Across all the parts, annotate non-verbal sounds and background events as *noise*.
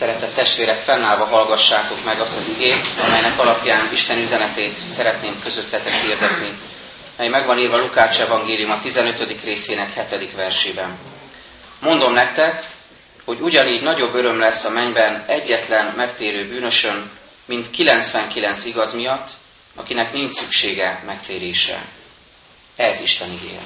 Szeretett testvérek, fennállva hallgassátok meg azt az igét, amelynek alapján Isten üzenetét szeretném közöttetek hirdetni, mely megvan írva Lukács evangélium a 15. részének 7. versében. Mondom nektek, hogy ugyanígy nagyobb öröm lesz a mennyben egyetlen megtérő bűnösön, mint 99 igaz miatt, akinek nincs szüksége megtérésre. Ez Isten igéje.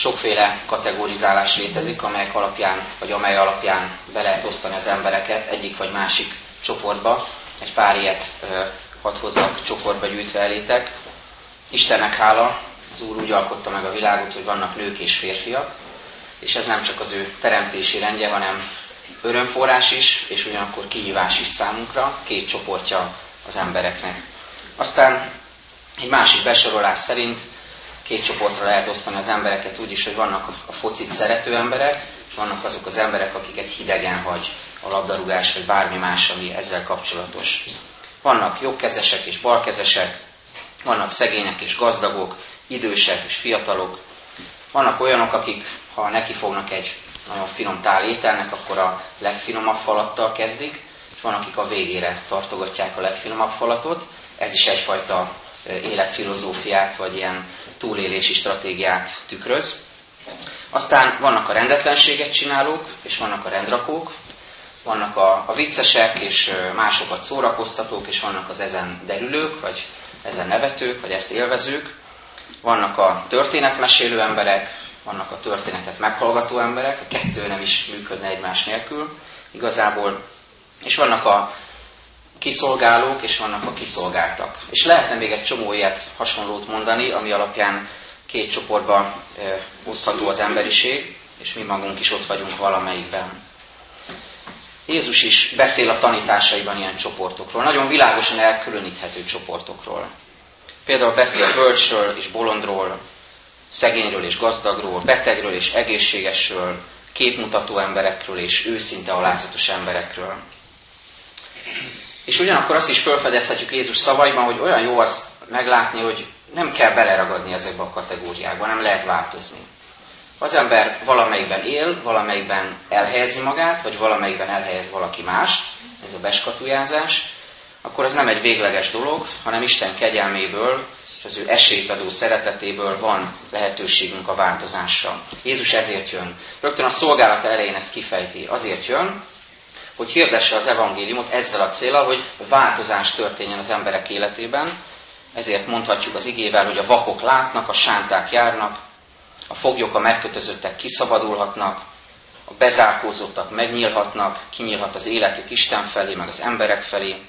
Sokféle kategorizálás létezik, amelyek alapján, vagy amely alapján be lehet osztani az embereket egyik vagy másik csoportba. Egy pár ilyet hadd hozzak csoportba gyűjtve elétek. Istennek hála, az Úr úgy alkotta meg a világot, hogy vannak nők és férfiak, és ez nem csak az ő teremtési rendje, hanem örömforrás is, és ugyanakkor kihívás is számunkra, két csoportja az embereknek. Aztán egy másik besorolás szerint két csoportra lehet osztani az embereket úgy is, hogy vannak a focit szerető emberek, vannak azok az emberek, akiket hidegen hagy a labdarúgás, vagy bármi más, ami ezzel kapcsolatos. Vannak jobbkezesek és balkezesek, vannak szegények és gazdagok, idősek és fiatalok. Vannak olyanok, akik, ha neki fognak egy nagyon finom tál ételnek, akkor a legfinomabb falattal kezdik, és van, akik a végére tartogatják a legfinomabb falatot. Ez is egyfajta életfilozófiát, vagy ilyen túlélési stratégiát tükröz. Aztán vannak a rendetlenséget csinálók, és vannak a rendrakók, vannak a, a viccesek, és másokat szórakoztatók, és vannak az ezen derülők, vagy ezen nevetők, vagy ezt élvezők. Vannak a történetmesélő emberek, vannak a történetet meghallgató emberek, a kettő nem is működne egymás nélkül igazából, és vannak a kiszolgálók, és vannak a kiszolgáltak. És lehetne még egy csomó ilyet hasonlót mondani, ami alapján két csoportba osztható az emberiség, és mi magunk is ott vagyunk valamelyikben. Jézus is beszél a tanításaiban ilyen csoportokról, nagyon világosan elkülöníthető csoportokról. Például beszél bölcsről és bolondról, szegényről és gazdagról, betegről és egészségesről, képmutató emberekről és őszinte alázatos emberekről. És ugyanakkor azt is felfedezhetjük Jézus szavaiban, hogy olyan jó azt meglátni, hogy nem kell beleragadni ezekbe a kategóriákba, nem lehet változni. Az ember valamelyikben él, valamelyikben elhelyezi magát, vagy valamelyikben elhelyez valaki mást, ez a beskatujázás, akkor az nem egy végleges dolog, hanem Isten kegyelméből és az ő esélyt adó szeretetéből van lehetőségünk a változásra. Jézus ezért jön. Rögtön a szolgálat elején ezt kifejti. Azért jön, hogy hirdesse az evangéliumot ezzel a célral, hogy változás történjen az emberek életében. Ezért mondhatjuk az igével, hogy a vakok látnak, a sánták járnak, a foglyok, a megkötözöttek kiszabadulhatnak, a bezárkózottak megnyílhatnak, kinyílhat az életük Isten felé, meg az emberek felé,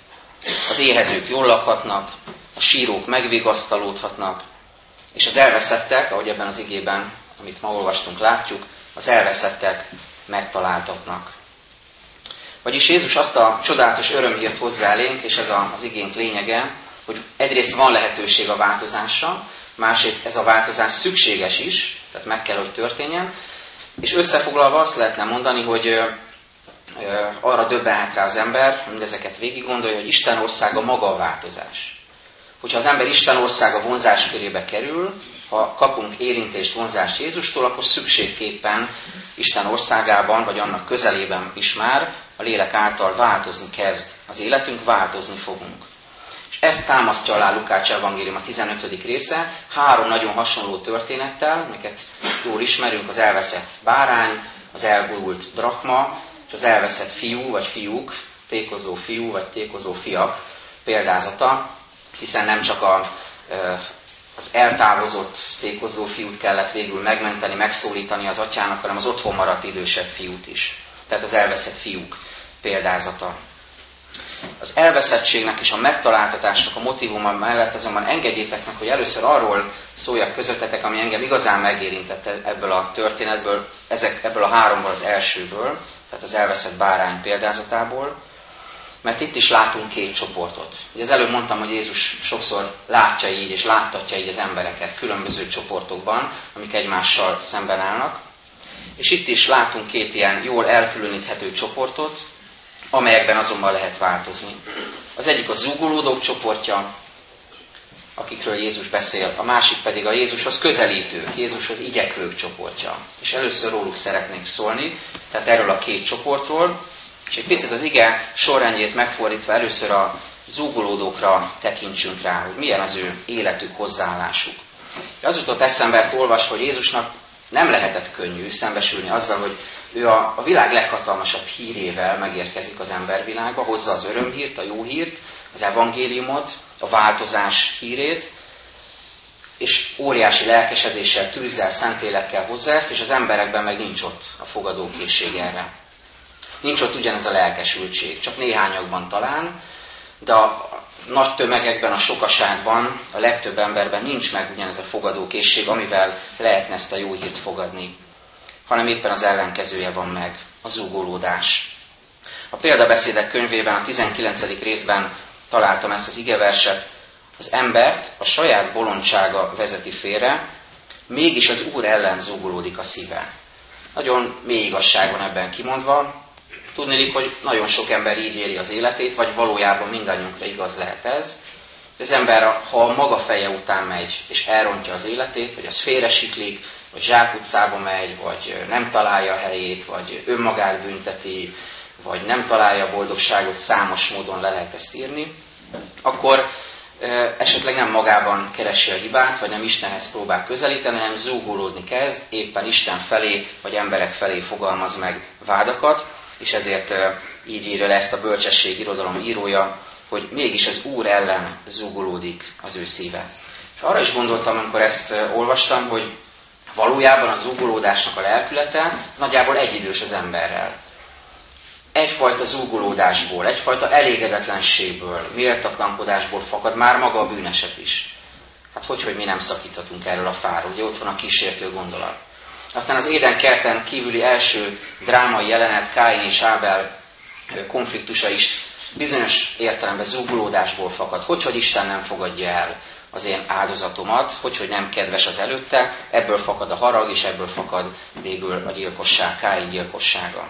az éhezők jól lakhatnak, a sírók megvigasztalódhatnak, és az elveszettek, ahogy ebben az igében, amit ma olvastunk, látjuk, az elveszettek megtaláltatnak. Vagyis Jézus azt a csodálatos örömhírt hozzá elénk, és ez a, az igénk lényege, hogy egyrészt van lehetőség a változásra, másrészt ez a változás szükséges is, tehát meg kell, hogy történjen, és összefoglalva azt lehetne mondani, hogy arra döbbenhet rá az ember, mindezeket végig gondolja, hogy Isten országa maga a változás. Hogyha az ember Isten országa vonzás körébe kerül, ha kapunk érintést, vonzást Jézustól, akkor szükségképpen Isten országában, vagy annak közelében is már a lélek által változni kezd. Az életünk, változni fogunk. És ezt támasztja alá Lukács evangélium a 15. része, három nagyon hasonló történettel, amiket jól ismerünk, az elveszett bárány, az elgurult drachma, és az elveszett fiú vagy fiúk, tékozó fiú vagy tékozó fiak példázata, hiszen nem csak a, az eltávozott tékozó fiút kellett végül megmenteni, megszólítani az atyának, hanem az otthon maradt idősebb fiút is. Tehát az elveszett fiúk példázata. Az elveszettségnek és a megtaláltatásnak a motivuma mellett azonban engedjétek meg, hogy először arról szóljak közöttetek, ami engem igazán megérintett ebből a történetből, ezek, ebből a háromból az elsőből, tehát az elveszett bárány példázatából, mert itt is látunk két csoportot. Ugye az előbb mondtam, hogy Jézus sokszor látja így és láttatja így az embereket különböző csoportokban, amik egymással szemben állnak. És itt is látunk két ilyen jól elkülöníthető csoportot, amelyekben azonban lehet változni. Az egyik a zúgolódók csoportja, akikről Jézus beszél, a másik pedig a Jézushoz közelítők, Jézushoz igyekvők csoportja. És először róluk szeretnék szólni, tehát erről a két csoportról, és egy picit az ige sorrendjét megfordítva először a zúgolódókra tekintsünk rá, hogy milyen az ő életük, hozzáállásuk. Az jutott eszembe ezt olvasva, hogy Jézusnak nem lehetett könnyű szembesülni azzal, hogy ő a, a világ leghatalmasabb hírével megérkezik az embervilágba, hozza az örömhírt, a jó hírt, az evangéliumot, a változás hírét, és óriási lelkesedéssel, tűzzel, szentlélekkel hozza ezt, és az emberekben meg nincs ott a fogadókészség erre. Nincs ott ugyanez a lelkesültség, csak néhányakban talán, de a nagy tömegekben, a sokaságban, a legtöbb emberben nincs meg ugyanez a fogadókészség, amivel lehetne ezt a jó hírt fogadni, hanem éppen az ellenkezője van meg, a zúgolódás. A példabeszédek könyvében, a 19. részben találtam ezt az igeverset, az embert a saját bolondsága vezeti félre, mégis az Úr ellen zúgolódik a szíve. Nagyon mély igazság van ebben kimondva. Tudnélik, hogy nagyon sok ember így éli az életét, vagy valójában mindannyiunkra igaz lehet ez. Az ember, ha a maga feje után megy, és elrontja az életét, vagy az félresiklik, vagy zsákutcába megy, vagy nem találja helyét, vagy önmagát bünteti, vagy nem találja a boldogságot, számos módon le lehet ezt írni, akkor esetleg nem magában keresi a hibát, vagy nem Istenhez próbál közelíteni, hanem zúgolódni kezd, éppen Isten felé, vagy emberek felé fogalmaz meg vádakat, és ezért így írja le ezt a bölcsesség irodalom írója, hogy mégis az Úr ellen zúgolódik az ő szíve. És arra is gondoltam, amikor ezt olvastam, hogy valójában a zúgolódásnak a lelkülete, az nagyjából egyidős az emberrel egyfajta zúgolódásból, egyfajta elégedetlenségből, méltatlankodásból fakad már maga a bűneset is. Hát hogy, hogy mi nem szakíthatunk erről a fáról, ugye ott van a kísértő gondolat. Aztán az Éden kerten kívüli első drámai jelenet, Káin és Ábel konfliktusa is bizonyos értelemben zúgolódásból fakad. Hogy, hogy Isten nem fogadja el az én áldozatomat, hogy, hogy nem kedves az előtte, ebből fakad a harag, és ebből fakad végül a gyilkosság, Káin gyilkossága.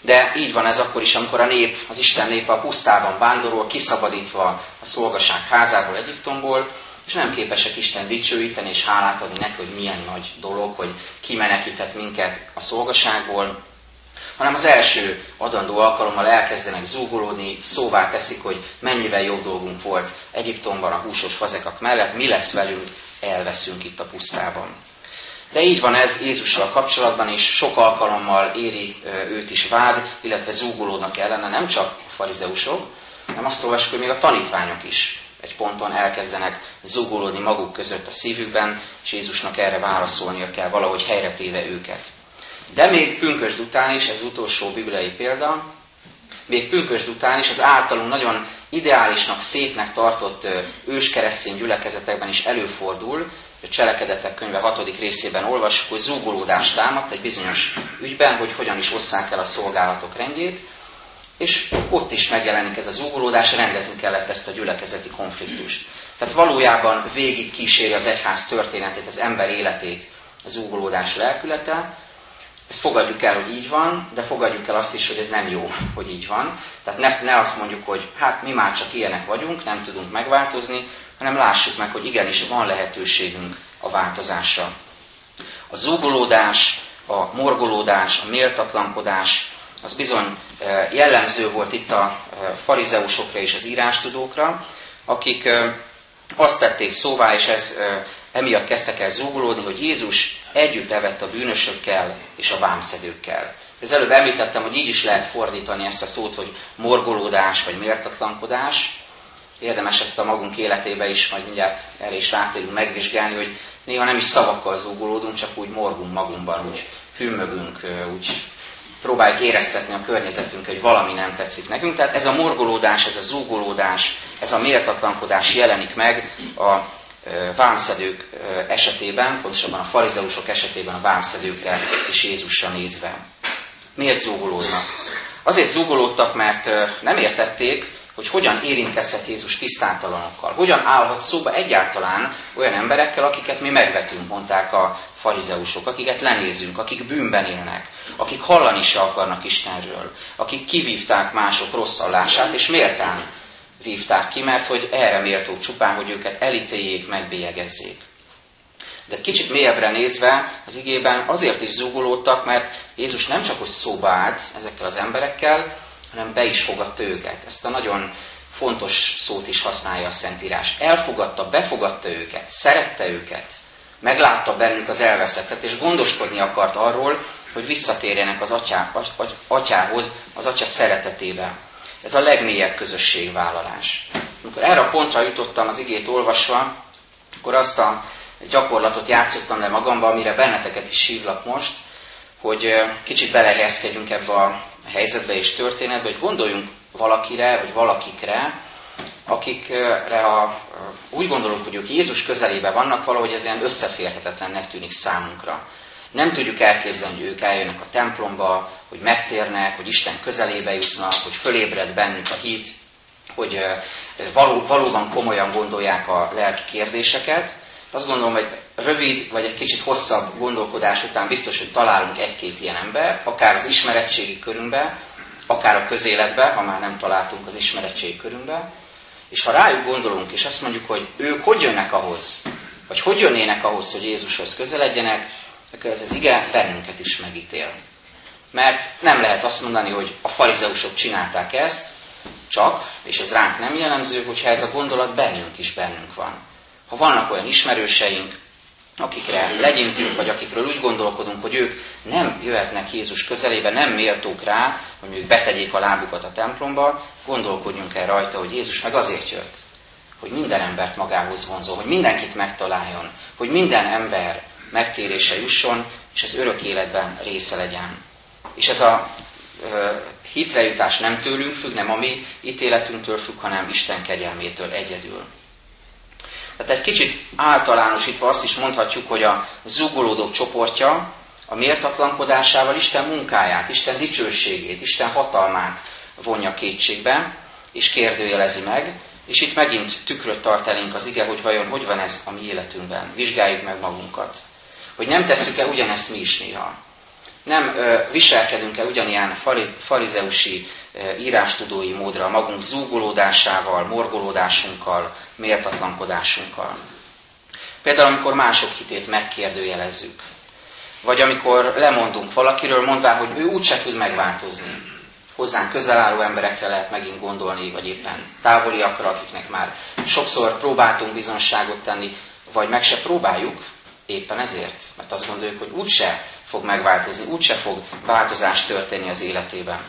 De így van ez akkor is, amikor a nép, az Isten népe a pusztában vándorol, kiszabadítva a szolgaság házából, Egyiptomból, és nem képesek Isten dicsőíteni és hálát adni neki, hogy milyen nagy dolog, hogy kimenekített minket a szolgaságból, hanem az első adandó alkalommal elkezdenek zúgolódni, szóvá teszik, hogy mennyivel jobb dolgunk volt Egyiptomban a húsos fazekak mellett, mi lesz velünk, elveszünk itt a pusztában. De így van ez Jézussal kapcsolatban is, sok alkalommal éri őt is vád, illetve zúgolódnak ellene, nem csak a farizeusok, hanem azt olvasjuk, hogy még a tanítványok is egy ponton elkezdenek zúgolódni maguk között a szívükben, és Jézusnak erre válaszolnia kell, valahogy helyre téve őket. De még pünkösd után is, ez utolsó bibliai példa, még pünkösd után is az általunk nagyon ideálisnak, szépnek tartott őskeresztény gyülekezetekben is előfordul, a cselekedetek könyve hatodik részében olvassuk, hogy zúgolódást támadt egy bizonyos ügyben, hogy hogyan is osszák el a szolgálatok rendjét, és ott is megjelenik ez a zúgolódás, rendezni kellett ezt a gyülekezeti konfliktust. Tehát valójában végig kíséri az egyház történetét, az ember életét a zúgolódás lelkülete. Ezt fogadjuk el, hogy így van, de fogadjuk el azt is, hogy ez nem jó, hogy így van. Tehát ne, ne azt mondjuk, hogy hát mi már csak ilyenek vagyunk, nem tudunk megváltozni, hanem lássuk meg, hogy igenis van lehetőségünk a változásra. A zúgolódás, a morgolódás, a méltatlankodás, az bizony e, jellemző volt itt a e, farizeusokra és az írástudókra, akik e, azt tették szóvá, és ez emiatt kezdtek el zúgolódni, hogy Jézus együtt evett a bűnösökkel és a vámszedőkkel. Ez előbb említettem, hogy így is lehet fordítani ezt a szót, hogy morgolódás vagy méltatlankodás érdemes ezt a magunk életébe is, majd mindjárt erre is rátérünk megvizsgálni, hogy néha nem is szavakkal zúgolódunk, csak úgy morgunk magunkban, úgy hűmögünk, úgy próbáljuk éreztetni a környezetünk, hogy valami nem tetszik nekünk. Tehát ez a morgolódás, ez a zúgolódás, ez a méltatlankodás jelenik meg a vámszedők esetében, pontosabban a farizeusok esetében a vámszedőkre és Jézusra nézve. Miért zúgolódnak? Azért zúgolódtak, mert nem értették, hogy hogyan érintkezhet Jézus tisztántalanokkal. Hogyan állhat szóba egyáltalán olyan emberekkel, akiket mi megvetünk, mondták a farizeusok, akiket lenézünk, akik bűnben élnek, akik hallani se akarnak Istenről, akik kivívták mások rosszallását, és méltán vívták ki, mert hogy erre méltók csupán, hogy őket elítéljék, megbélyegezzék. De kicsit mélyebbre nézve az igében azért is zúgolódtak, mert Jézus nem csak hogy szóba állt ezekkel az emberekkel, hanem be is fogadta őket. Ezt a nagyon fontos szót is használja a Szentírás. Elfogadta, befogadta őket, szerette őket, meglátta bennük az elveszettet, és gondoskodni akart arról, hogy visszatérjenek az atyá, atyához, az atya szeretetébe. Ez a legmélyebb közösségvállalás. Amikor erre a pontra jutottam az igét olvasva, akkor azt a gyakorlatot játszottam le magamba, amire benneteket is hívlak most, hogy kicsit belehelyezkedjünk ebbe a helyzetbe és történetbe, hogy gondoljunk valakire, vagy valakikre, akikre a, úgy gondolunk, hogy ők Jézus közelében vannak, valahogy ez ilyen összeférhetetlennek tűnik számunkra. Nem tudjuk elképzelni, hogy ők eljönnek a templomba, hogy megtérnek, hogy Isten közelébe jutnak, hogy fölébred bennük a hit, hogy való, valóban komolyan gondolják a lelki kérdéseket. Azt gondolom, hogy rövid vagy egy kicsit hosszabb gondolkodás után biztos, hogy találunk egy-két ilyen ember, akár az ismeretségi körünkbe, akár a közéletbe, ha már nem találtunk az ismeretségi körünkbe, és ha rájuk gondolunk, és azt mondjuk, hogy ők hogy jönnek ahhoz, vagy hogy jönnének ahhoz, hogy Jézushoz közeledjenek, akkor ez az ige bennünket is megítél. Mert nem lehet azt mondani, hogy a farizeusok csinálták ezt, csak, és ez ránk nem jellemző, hogyha ez a gondolat bennünk is bennünk van. Ha vannak olyan ismerőseink, akikre legyintünk, vagy akikről úgy gondolkodunk, hogy ők nem jöhetnek Jézus közelébe, nem méltók rá, hogy ők betegyék a lábukat a templomba, gondolkodjunk el rajta, hogy Jézus meg azért jött, hogy minden embert magához vonzó, hogy mindenkit megtaláljon, hogy minden ember megtérése jusson, és az örök életben része legyen. És ez a ö, hitrejutás nem tőlünk függ, nem a mi ítéletünktől függ, hanem Isten kegyelmétől egyedül. Tehát egy kicsit általánosítva azt is mondhatjuk, hogy a zugolódók csoportja a méltatlankodásával Isten munkáját, Isten dicsőségét, Isten hatalmát vonja kétségbe, és kérdőjelezi meg, és itt megint tükröt tart elénk az ige, hogy vajon hogy van ez a mi életünkben. Vizsgáljuk meg magunkat. Hogy nem tesszük-e ugyanezt mi is néha. Nem viselkedünk-e ugyanilyen fariz, farizeusi írástudói módra magunk zúgolódásával, morgolódásunkkal, méltatlankodásunkkal. Például, amikor mások hitét megkérdőjelezzük. Vagy amikor lemondunk valakiről, mondván, hogy ő úgyse tud megváltozni. Hozzánk közel álló emberekre lehet megint gondolni, vagy éppen távoliakra, akiknek már sokszor próbáltunk bizonságot tenni, vagy meg se próbáljuk, éppen ezért, mert azt gondoljuk, hogy úgyse fog megváltozni, úgyse fog változás történni az életében.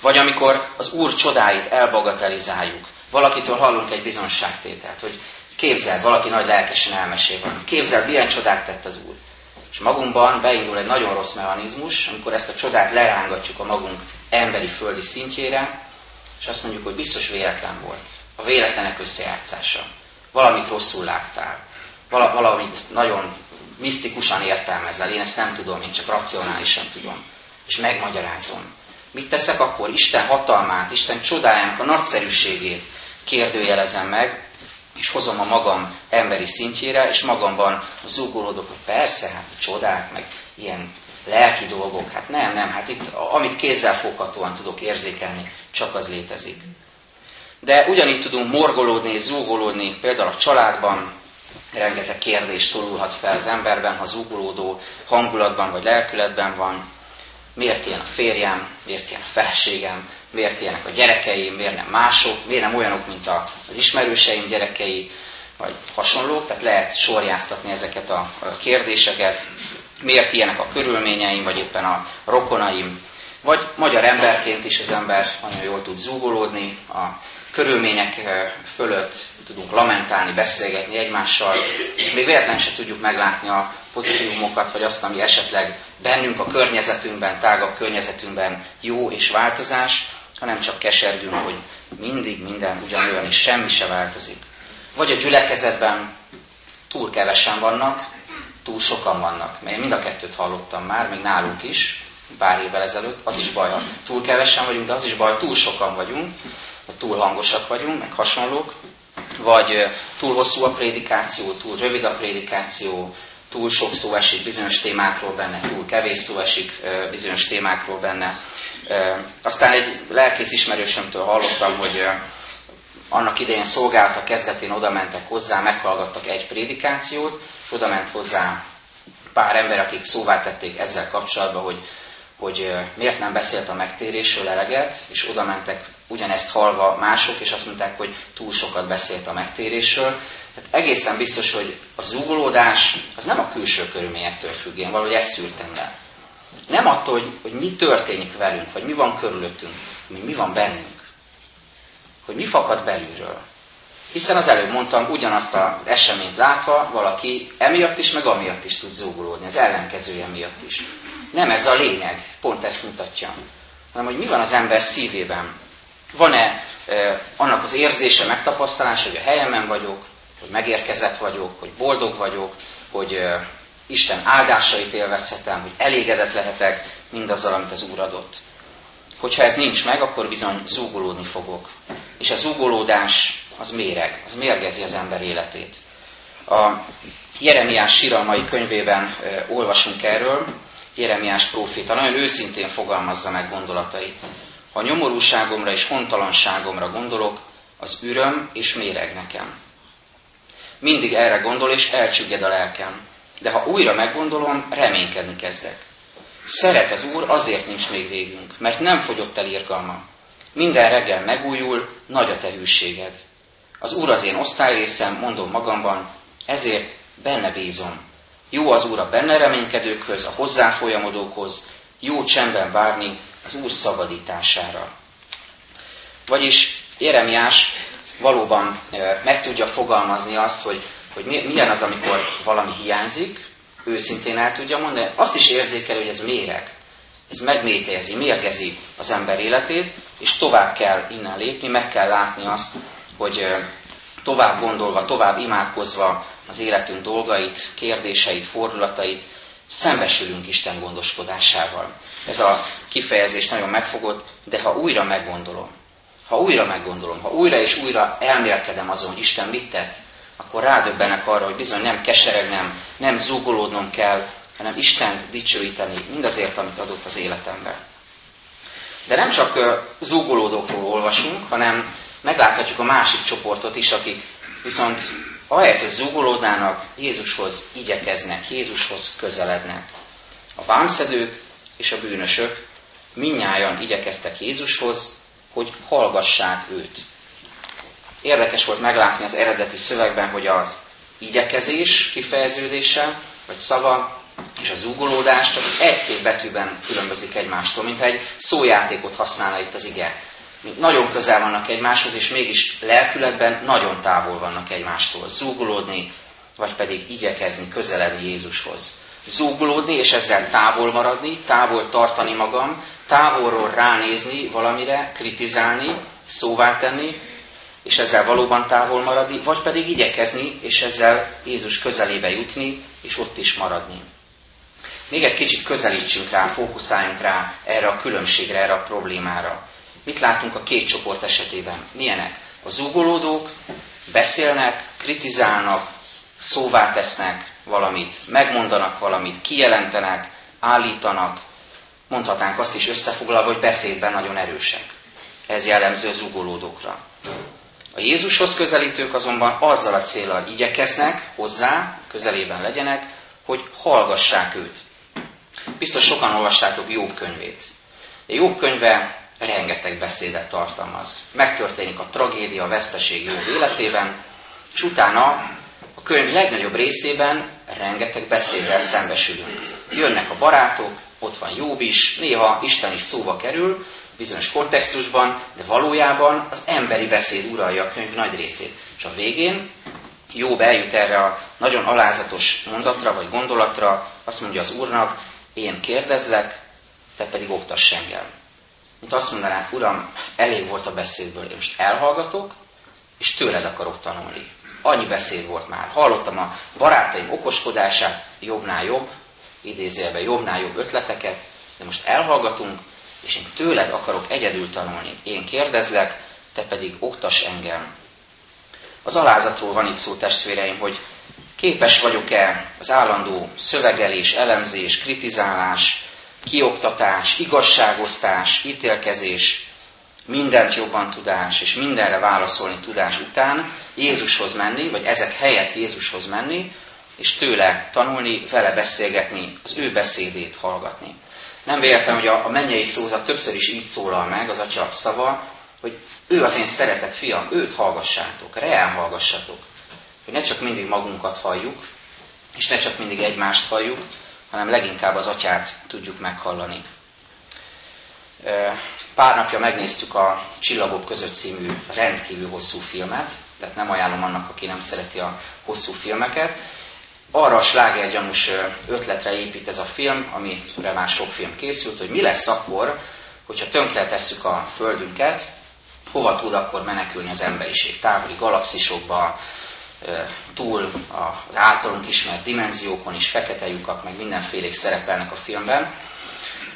Vagy amikor az Úr csodáit elbagatelizáljuk, valakitől hallunk egy bizonságtételt, hogy képzeld, valaki nagy lelkesen elmesél valamit. Képzeld, milyen csodát tett az Úr. És magunkban beindul egy nagyon rossz mechanizmus, amikor ezt a csodát lerángatjuk a magunk emberi földi szintjére, és azt mondjuk, hogy biztos véletlen volt. A véletlenek összejátszása. Valamit rosszul láttál. Valamit nagyon misztikusan értelmezel. Én ezt nem tudom, én csak racionálisan tudom. És megmagyarázom. Mit teszek akkor? Isten hatalmát, Isten csodájának a nagyszerűségét kérdőjelezem meg, és hozom a magam emberi szintjére, és magamban zúgolódok, hogy persze, hát csodák, meg ilyen lelki dolgok, hát nem, nem, hát itt amit kézzel foghatóan tudok érzékelni, csak az létezik. De ugyanígy tudunk morgolódni és zúgolódni, például a családban, rengeteg kérdés tolulhat fel az emberben, ha zúgolódó hangulatban vagy lelkületben van. Miért ilyen a férjem, miért ilyen a feleségem, miért ilyenek a gyerekeim, miért nem mások, miért nem olyanok, mint az ismerőseim gyerekei, vagy hasonlók, tehát lehet sorjáztatni ezeket a kérdéseket, miért ilyenek a körülményeim, vagy éppen a rokonaim, vagy magyar emberként is az ember nagyon jól tud zúgolódni, a körülmények eh, fölött tudunk lamentálni, beszélgetni egymással, és még véletlenül se tudjuk meglátni a pozitívumokat, vagy azt, ami esetleg bennünk a környezetünkben, tágabb környezetünkben jó és változás, hanem csak kesergünk, hogy mindig minden ugyanolyan, és semmi se változik. Vagy a gyülekezetben túl kevesen vannak, túl sokan vannak. Mert mind a kettőt hallottam már, még nálunk is, pár évvel ezelőtt, az is baj, ha túl kevesen vagyunk, de az is baj, túl sokan vagyunk, vagy túl hangosak vagyunk, meg hasonlók, vagy túl hosszú a prédikáció, túl rövid a prédikáció, túl sok szó esik bizonyos témákról benne, túl kevés szó esik bizonyos témákról benne. Aztán egy lelkész ismerősömtől hallottam, hogy annak idején szolgáltak kezdetén oda mentek hozzá, meghallgattak egy prédikációt, és oda ment hozzá pár ember, akik szóvá tették ezzel kapcsolatban, hogy, hogy miért nem beszélt a megtérésről eleget, és oda mentek ugyanezt halva mások, és azt mondták, hogy túl sokat beszélt a megtérésről. Tehát egészen biztos, hogy a zúgolódás az nem a külső körülményektől függ, én valahogy ezt szűrtem le. Nem attól, hogy, hogy mi történik velünk, vagy mi van körülöttünk, hogy mi van bennünk. Hogy mi fakad belülről. Hiszen az előbb mondtam, ugyanazt az eseményt látva valaki emiatt is, meg amiatt is tud zúgolódni, az ellenkezője miatt is. Nem ez a lényeg, pont ezt mutatja, hanem hogy mi van az ember szívében. Van-e e, annak az érzése, megtapasztalása, hogy a helyemen vagyok, hogy megérkezett vagyok, hogy boldog vagyok, hogy e, Isten áldásait élvezhetem, hogy elégedett lehetek mindazzal, amit az Úr adott. Hogyha ez nincs meg, akkor bizony zúgolódni fogok. És a zúgolódás az méreg, az mérgezi az ember életét. A Jeremiás síralmai könyvében olvasunk erről, Jeremiás prófita nagyon őszintén fogalmazza meg gondolatait. Ha nyomorúságomra és hontalanságomra gondolok, az üröm és méreg nekem. Mindig erre gondol, és elcsügged a lelkem. De ha újra meggondolom, reménykedni kezdek. Szeret az Úr, azért nincs még végünk, mert nem fogyott el irgalma. Minden reggel megújul, nagy a te hűséged. Az Úr az én osztályrészem, mondom magamban, ezért benne bízom. Jó az Úr a benne reménykedőkhöz, a hozzá folyamodókhoz, jó csendben várni az Úr szabadítására. Vagyis Jeremiás valóban meg tudja fogalmazni azt, hogy, hogy milyen az, amikor valami hiányzik, őszintén el tudja mondani, azt is érzékel, hogy ez méreg. Ez megmétezi, mérgezi az ember életét, és tovább kell innen lépni, meg kell látni azt, hogy tovább gondolva, tovább imádkozva az életünk dolgait, kérdéseit, fordulatait, szembesülünk Isten gondoskodásával. Ez a kifejezés nagyon megfogott, de ha újra meggondolom, ha újra meggondolom, ha újra és újra elmélkedem azon, hogy Isten mit tett, akkor rádöbbenek arra, hogy bizony nem keseregnem, nem zúgolódnom kell, hanem Istent dicsőíteni mindazért, amit adott az életembe. De nem csak zúgolódókról olvasunk, hanem megláthatjuk a másik csoportot is, akik viszont ahelyett, hogy zúgolódnának, Jézushoz igyekeznek, Jézushoz közelednek. A vámszedők és a bűnösök minnyáján igyekeztek Jézushoz, hogy hallgassák őt. Érdekes volt meglátni az eredeti szövegben, hogy az igyekezés kifejeződése, vagy szava, és a zúgolódás csak egy-két betűben különbözik egymástól, mintha egy szójátékot használna itt az ige nagyon közel vannak egymáshoz, és mégis lelkületben nagyon távol vannak egymástól. Zúgolódni, vagy pedig igyekezni, közeledni Jézushoz. Zúgolódni, és ezzel távol maradni, távol tartani magam, távolról ránézni valamire, kritizálni, szóvá tenni, és ezzel valóban távol maradni, vagy pedig igyekezni, és ezzel Jézus közelébe jutni, és ott is maradni. Még egy kicsit közelítsünk rá, fókuszáljunk rá erre a különbségre, erre a problémára. Mit látunk a két csoport esetében? Milyenek? A zúgolódók beszélnek, kritizálnak, szóvá tesznek valamit, megmondanak valamit, kijelentenek, állítanak, mondhatnánk azt is összefoglalva, hogy beszédben nagyon erősek. Ez jellemző az zúgolódókra. A Jézushoz közelítők azonban azzal a célral igyekeznek hozzá, közelében legyenek, hogy hallgassák őt. Biztos sokan olvastátok Jobb könyvét. A Jobb könyve rengeteg beszédet tartalmaz. Megtörténik a tragédia, a veszteség jó életében, és utána a könyv legnagyobb részében rengeteg beszéddel szembesülünk. Jönnek a barátok, ott van Jobb is, néha Isten is szóba kerül, bizonyos kontextusban, de valójában az emberi beszéd uralja a könyv nagy részét. És a végén Jobb eljut erre a nagyon alázatos mondatra vagy gondolatra, azt mondja az Úrnak, én kérdezlek, te pedig oktass engem mint azt mondanák, Uram, elég volt a beszédből, én most elhallgatok, és tőled akarok tanulni. Annyi beszéd volt már. Hallottam a barátaim okoskodását, jobbnál jobb, idézélve jobbnál jobb ötleteket, de most elhallgatunk, és én tőled akarok egyedül tanulni. Én kérdezlek, te pedig oktas engem. Az alázatról van itt szó, testvéreim, hogy képes vagyok-e az állandó szövegelés, elemzés, kritizálás, kioktatás, igazságosztás, ítélkezés mindent jobban tudás, és mindenre válaszolni tudás után Jézushoz menni, vagy ezek helyett Jézushoz menni, és tőle tanulni, vele beszélgetni, az ő beszédét hallgatni. Nem véletlen, hogy a, a mennyei szózat többször is így szólal meg, az atya szava, hogy ő az én szeretett fiam, őt hallgassátok, reál hallgassatok. Hogy ne csak mindig magunkat halljuk, és ne csak mindig egymást halljuk, hanem leginkább az atyát tudjuk meghallani. Pár napja megnéztük a Csillagok között című rendkívül hosszú filmet, tehát nem ajánlom annak, aki nem szereti a hosszú filmeket. Arra a slágergyanús ötletre épít ez a film, amire már sok film készült, hogy mi lesz akkor, hogyha tönkre tesszük a Földünket, hova tud akkor menekülni az emberiség? Távoli galaxisokba, túl az általunk ismert dimenziókon is, fekete lyukak, meg mindenfélék szerepelnek a filmben.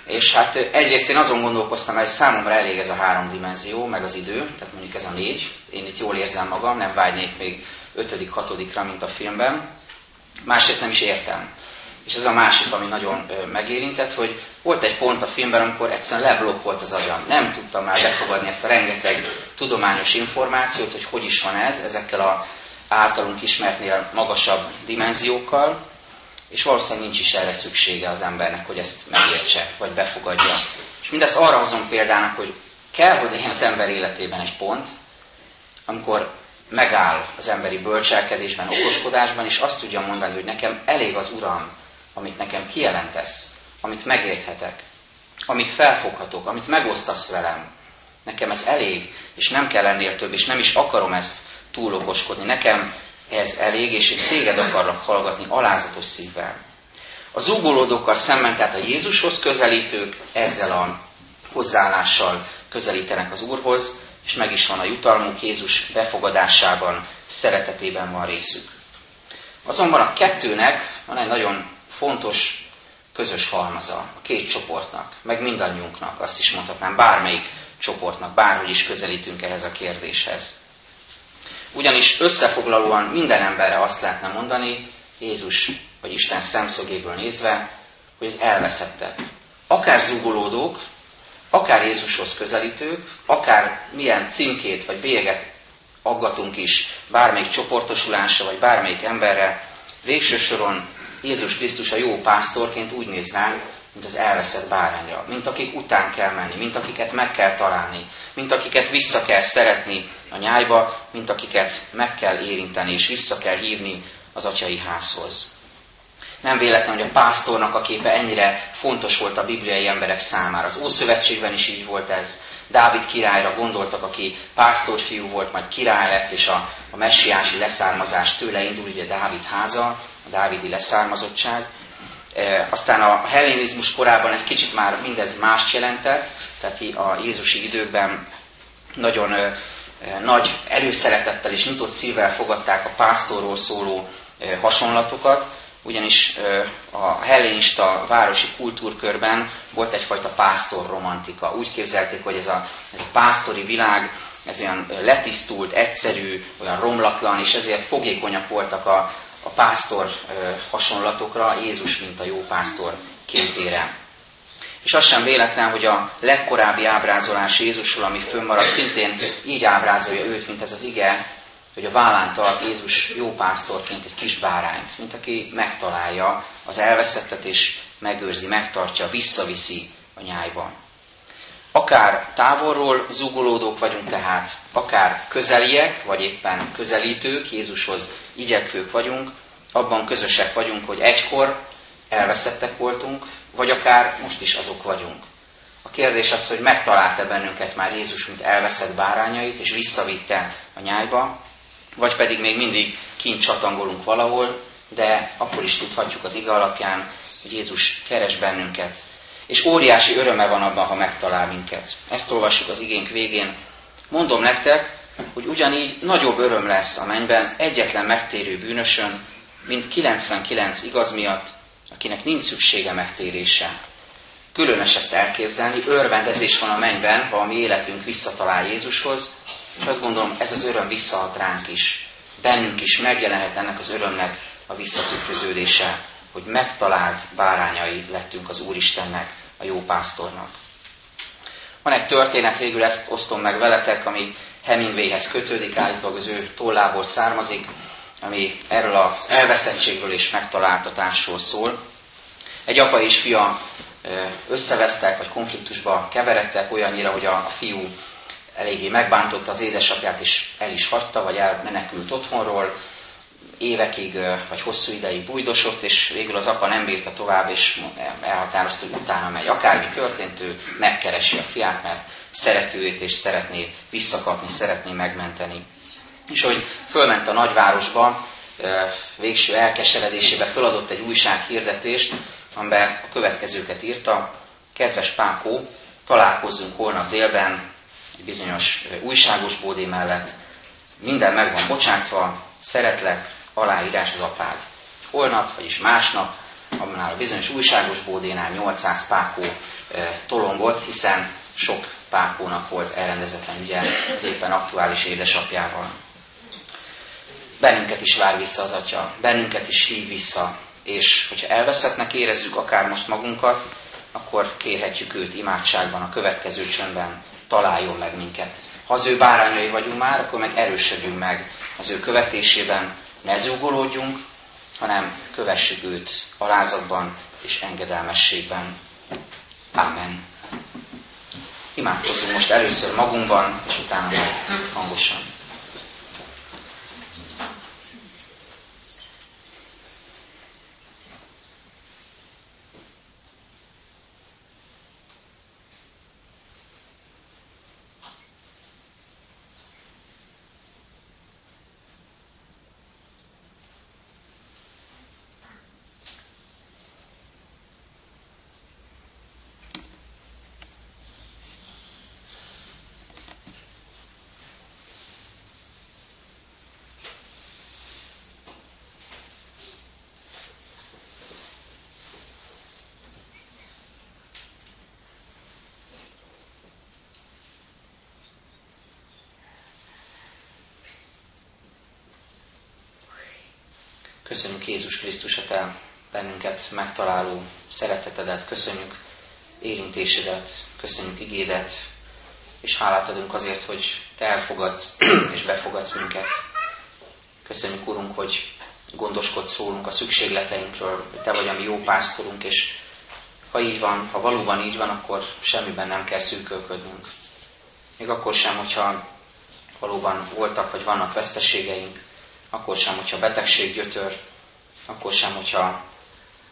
És hát egyrészt én azon gondolkoztam, hogy számomra elég ez a három dimenzió, meg az idő, tehát mondjuk ez a négy. Én itt jól érzem magam, nem vágynék még ötödik, hatodikra, mint a filmben. Másrészt nem is értem. És ez a másik, ami nagyon megérintett, hogy volt egy pont a filmben, amikor egyszerűen leblokkolt az agyam. Nem tudtam már befogadni ezt a rengeteg tudományos információt, hogy hogy is van ez, ezekkel a általunk ismertnél magasabb dimenziókkal, és valószínűleg nincs is erre szüksége az embernek, hogy ezt megértse, vagy befogadja. És mindezt arra hozom példának, hogy kell, hogy legyen az ember életében egy pont, amikor megáll az emberi bölcselkedésben, okoskodásban, és azt tudja mondani, hogy nekem elég az Uram, amit nekem kijelentesz, amit megérthetek, amit felfoghatok, amit megosztasz velem. Nekem ez elég, és nem kell ennél több, és nem is akarom ezt túl okoskodni. Nekem ez elég, és én téged akarlak hallgatni alázatos szívvel. A zúgolódókkal szemben, tehát a Jézushoz közelítők ezzel a hozzáállással közelítenek az Úrhoz, és meg is van a jutalmuk, Jézus befogadásában, szeretetében van részük. Azonban a kettőnek van egy nagyon fontos közös halmaza a két csoportnak, meg mindannyiunknak, azt is mondhatnám, bármelyik csoportnak, bárhogy is közelítünk ehhez a kérdéshez. Ugyanis összefoglalóan minden emberre azt lehetne mondani, Jézus vagy Isten szemszögéből nézve, hogy ez elveszettek. Akár zugolódók, akár Jézushoz közelítők, akár milyen címkét vagy bélyeget aggatunk is bármelyik csoportosulásra, vagy bármelyik emberre, végső soron Jézus Krisztus a jó pásztorként úgy néz ránk, mint az elveszett bárányra, mint akik után kell menni, mint akiket meg kell találni, mint akiket vissza kell szeretni a nyájba, mint akiket meg kell érinteni és vissza kell hívni az atyai házhoz. Nem véletlen, hogy a pásztornak a képe ennyire fontos volt a bibliai emberek számára. Az Ószövetségben is így volt ez. Dávid királyra gondoltak, aki pásztorfiú volt, majd király lett, és a, a messiási leszármazás tőle indul, ugye Dávid háza, a dávidi leszármazottság. Aztán a hellenizmus korában egy kicsit már mindez más jelentett, tehát a Jézusi időkben nagyon nagy előszeretettel és nyitott szívvel fogadták a pásztorról szóló hasonlatokat, ugyanis a hellénista városi kultúrkörben volt egyfajta pásztor romantika. Úgy képzelték, hogy ez a, ez a pásztori világ, ez olyan letisztult, egyszerű, olyan romlatlan, és ezért fogékonyak voltak a, a pásztor hasonlatokra, Jézus, mint a jó pásztor képére. És az sem véletlen, hogy a legkorábbi ábrázolás Jézusról, ami fönnmaradt, szintén így ábrázolja őt, mint ez az ige, hogy a vállán tart Jézus jó pásztorként egy kis bárányt, mint aki megtalálja az elveszettet, és megőrzi, megtartja, visszaviszi a nyájban. Akár távolról zugolódók vagyunk tehát, akár közeliek, vagy éppen közelítők, Jézushoz igyekvők vagyunk, abban közösek vagyunk, hogy egykor elveszettek voltunk, vagy akár most is azok vagyunk. A kérdés az, hogy megtalálta bennünket már Jézus, mint elveszett bárányait, és visszavitte a nyájba, vagy pedig még mindig kint csatangolunk valahol, de akkor is tudhatjuk az ige alapján, hogy Jézus keres bennünket. És óriási öröme van abban, ha megtalál minket. Ezt olvassuk az igénk végén. Mondom nektek, hogy ugyanígy nagyobb öröm lesz a mennyben egyetlen megtérő bűnösön, mint 99 igaz miatt, akinek nincs szüksége megtérése. Különös ezt elképzelni, örvendezés van a mennyben, ha a mi életünk visszatalál Jézushoz, és azt gondolom, ez az öröm visszaad ránk is. Bennünk is megjelenhet ennek az örömnek a visszatükröződése, hogy megtalált bárányai lettünk az Úristennek, a jó pásztornak. Van egy történet, végül ezt osztom meg veletek, ami Hemingwayhez kötődik, állítólag az ő tollából származik, ami erről az elveszettségről és megtaláltatásról szól. Egy apa és fia összevesztek, vagy konfliktusba keveredtek olyannyira, hogy a fiú eléggé megbántotta az édesapját, és el is hagyta, vagy elmenekült otthonról, évekig, vagy hosszú ideig bújdosott, és végül az apa nem bírta tovább, és elhatározta, hogy utána megy. Akármi történt, ő megkeresi a fiát, mert szereti őt, és szeretné visszakapni, szeretné megmenteni. És hogy fölment a nagyvárosba, végső elkeseredésébe föladott egy újsághirdetést, amiben a következőket írta. Kedves Pákó, találkozzunk holnap délben egy bizonyos újságos bódé mellett. Minden meg van bocsátva, szeretlek, aláírás az apád. Holnap, vagyis másnap, annál a bizonyos újságos bódénál 800 pákó tolongott, hiszen sok pákónak volt elrendezetlen ügye az éppen aktuális édesapjával. Bennünket is vár vissza az atya, bennünket is hív vissza, és hogyha elveszettnek érezzük akár most magunkat, akkor kérhetjük őt imádságban, a következő csöndben, találjon meg minket. Ha az ő bárányai vagyunk már, akkor meg erősödjünk meg az ő követésében, ne zúgolódjunk, hanem kövessük őt alázatban és engedelmességben. Amen. Imádkozunk most először magunkban, és utána majd hangosan. Köszönjük Jézus Krisztus, a Te bennünket megtaláló szeretetedet, köszönjük érintésedet, köszönjük igédet, és hálát adunk azért, hogy Te elfogadsz *clears throat* és befogadsz minket. Köszönjük, Urunk, hogy gondoskodsz rólunk a szükségleteinkről, Te vagy a mi jó pásztorunk, és ha így van, ha valóban így van, akkor semmiben nem kell szűkölködnünk. Még akkor sem, hogyha valóban voltak vagy vannak veszteségeink, akkor sem, hogyha betegség gyötör, akkor sem, hogyha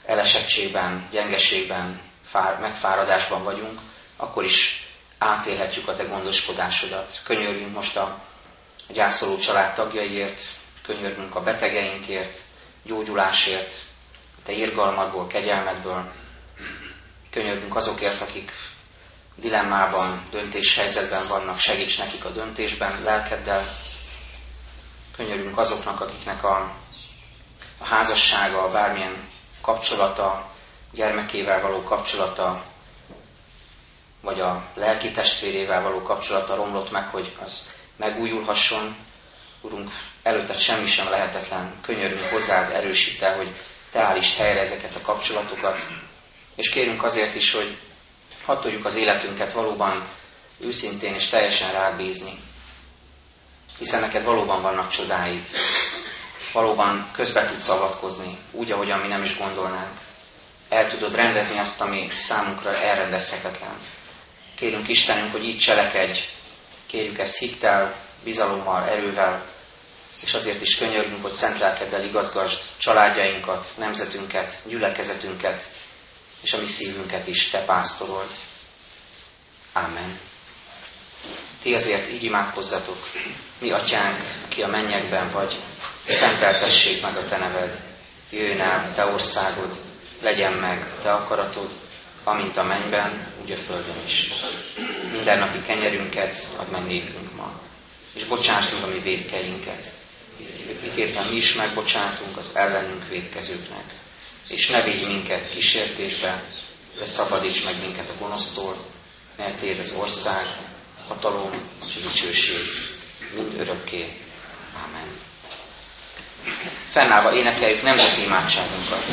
elesettségben, gyengeségben, fár, megfáradásban vagyunk, akkor is átélhetjük a Te gondoskodásodat. Könyörgünk most a gyászoló család tagjaiért, könyörgünk a betegeinkért, gyógyulásért, a Te irgalmadból, kegyelmedből. Könyörgünk azokért, akik dilemmában, döntéshelyzetben vannak, segíts nekik a döntésben, lelkeddel, Könyörülünk azoknak, akiknek a, a házassága, bármilyen kapcsolata, gyermekével való kapcsolata, vagy a lelki testvérével való kapcsolata romlott meg, hogy az megújulhasson. Urunk, előtte semmi sem lehetetlen. Könyörünk hozzád, erősít el, hogy te állítsd helyre ezeket a kapcsolatokat. És kérünk azért is, hogy hadd tudjuk az életünket valóban őszintén és teljesen rád bízni hiszen neked valóban vannak csodáid. Valóban közbe tudsz avatkozni, úgy, ahogyan mi nem is gondolnánk. El tudod rendezni azt, ami számunkra elrendezhetetlen. Kérünk Istenünk, hogy így cselekedj. Kérjük ezt hittel, bizalommal, erővel, és azért is könyörgünk, hogy szent lelkeddel igazgasd családjainkat, nemzetünket, gyülekezetünket, és a mi szívünket is te pásztorold. Amen. Ti azért így imádkozzatok. Mi atyánk, aki a mennyekben vagy, szenteltessék meg a te neved. Jöjjön el te országod, legyen meg te akaratod, amint a mennyben, úgy a földön is. Minden napi kenyerünket add meg nékünk ma, és bocsáss meg a mi védkeinket, miképpen mi is megbocsátunk az ellenünk védkezőknek. És ne vigy minket kísértésbe, de szabadíts meg minket a gonosztól, mert Téd az ország, hatalom és dicsőség mind örökké. Amen. Fennállva énekeljük nemzeti imádságunkat.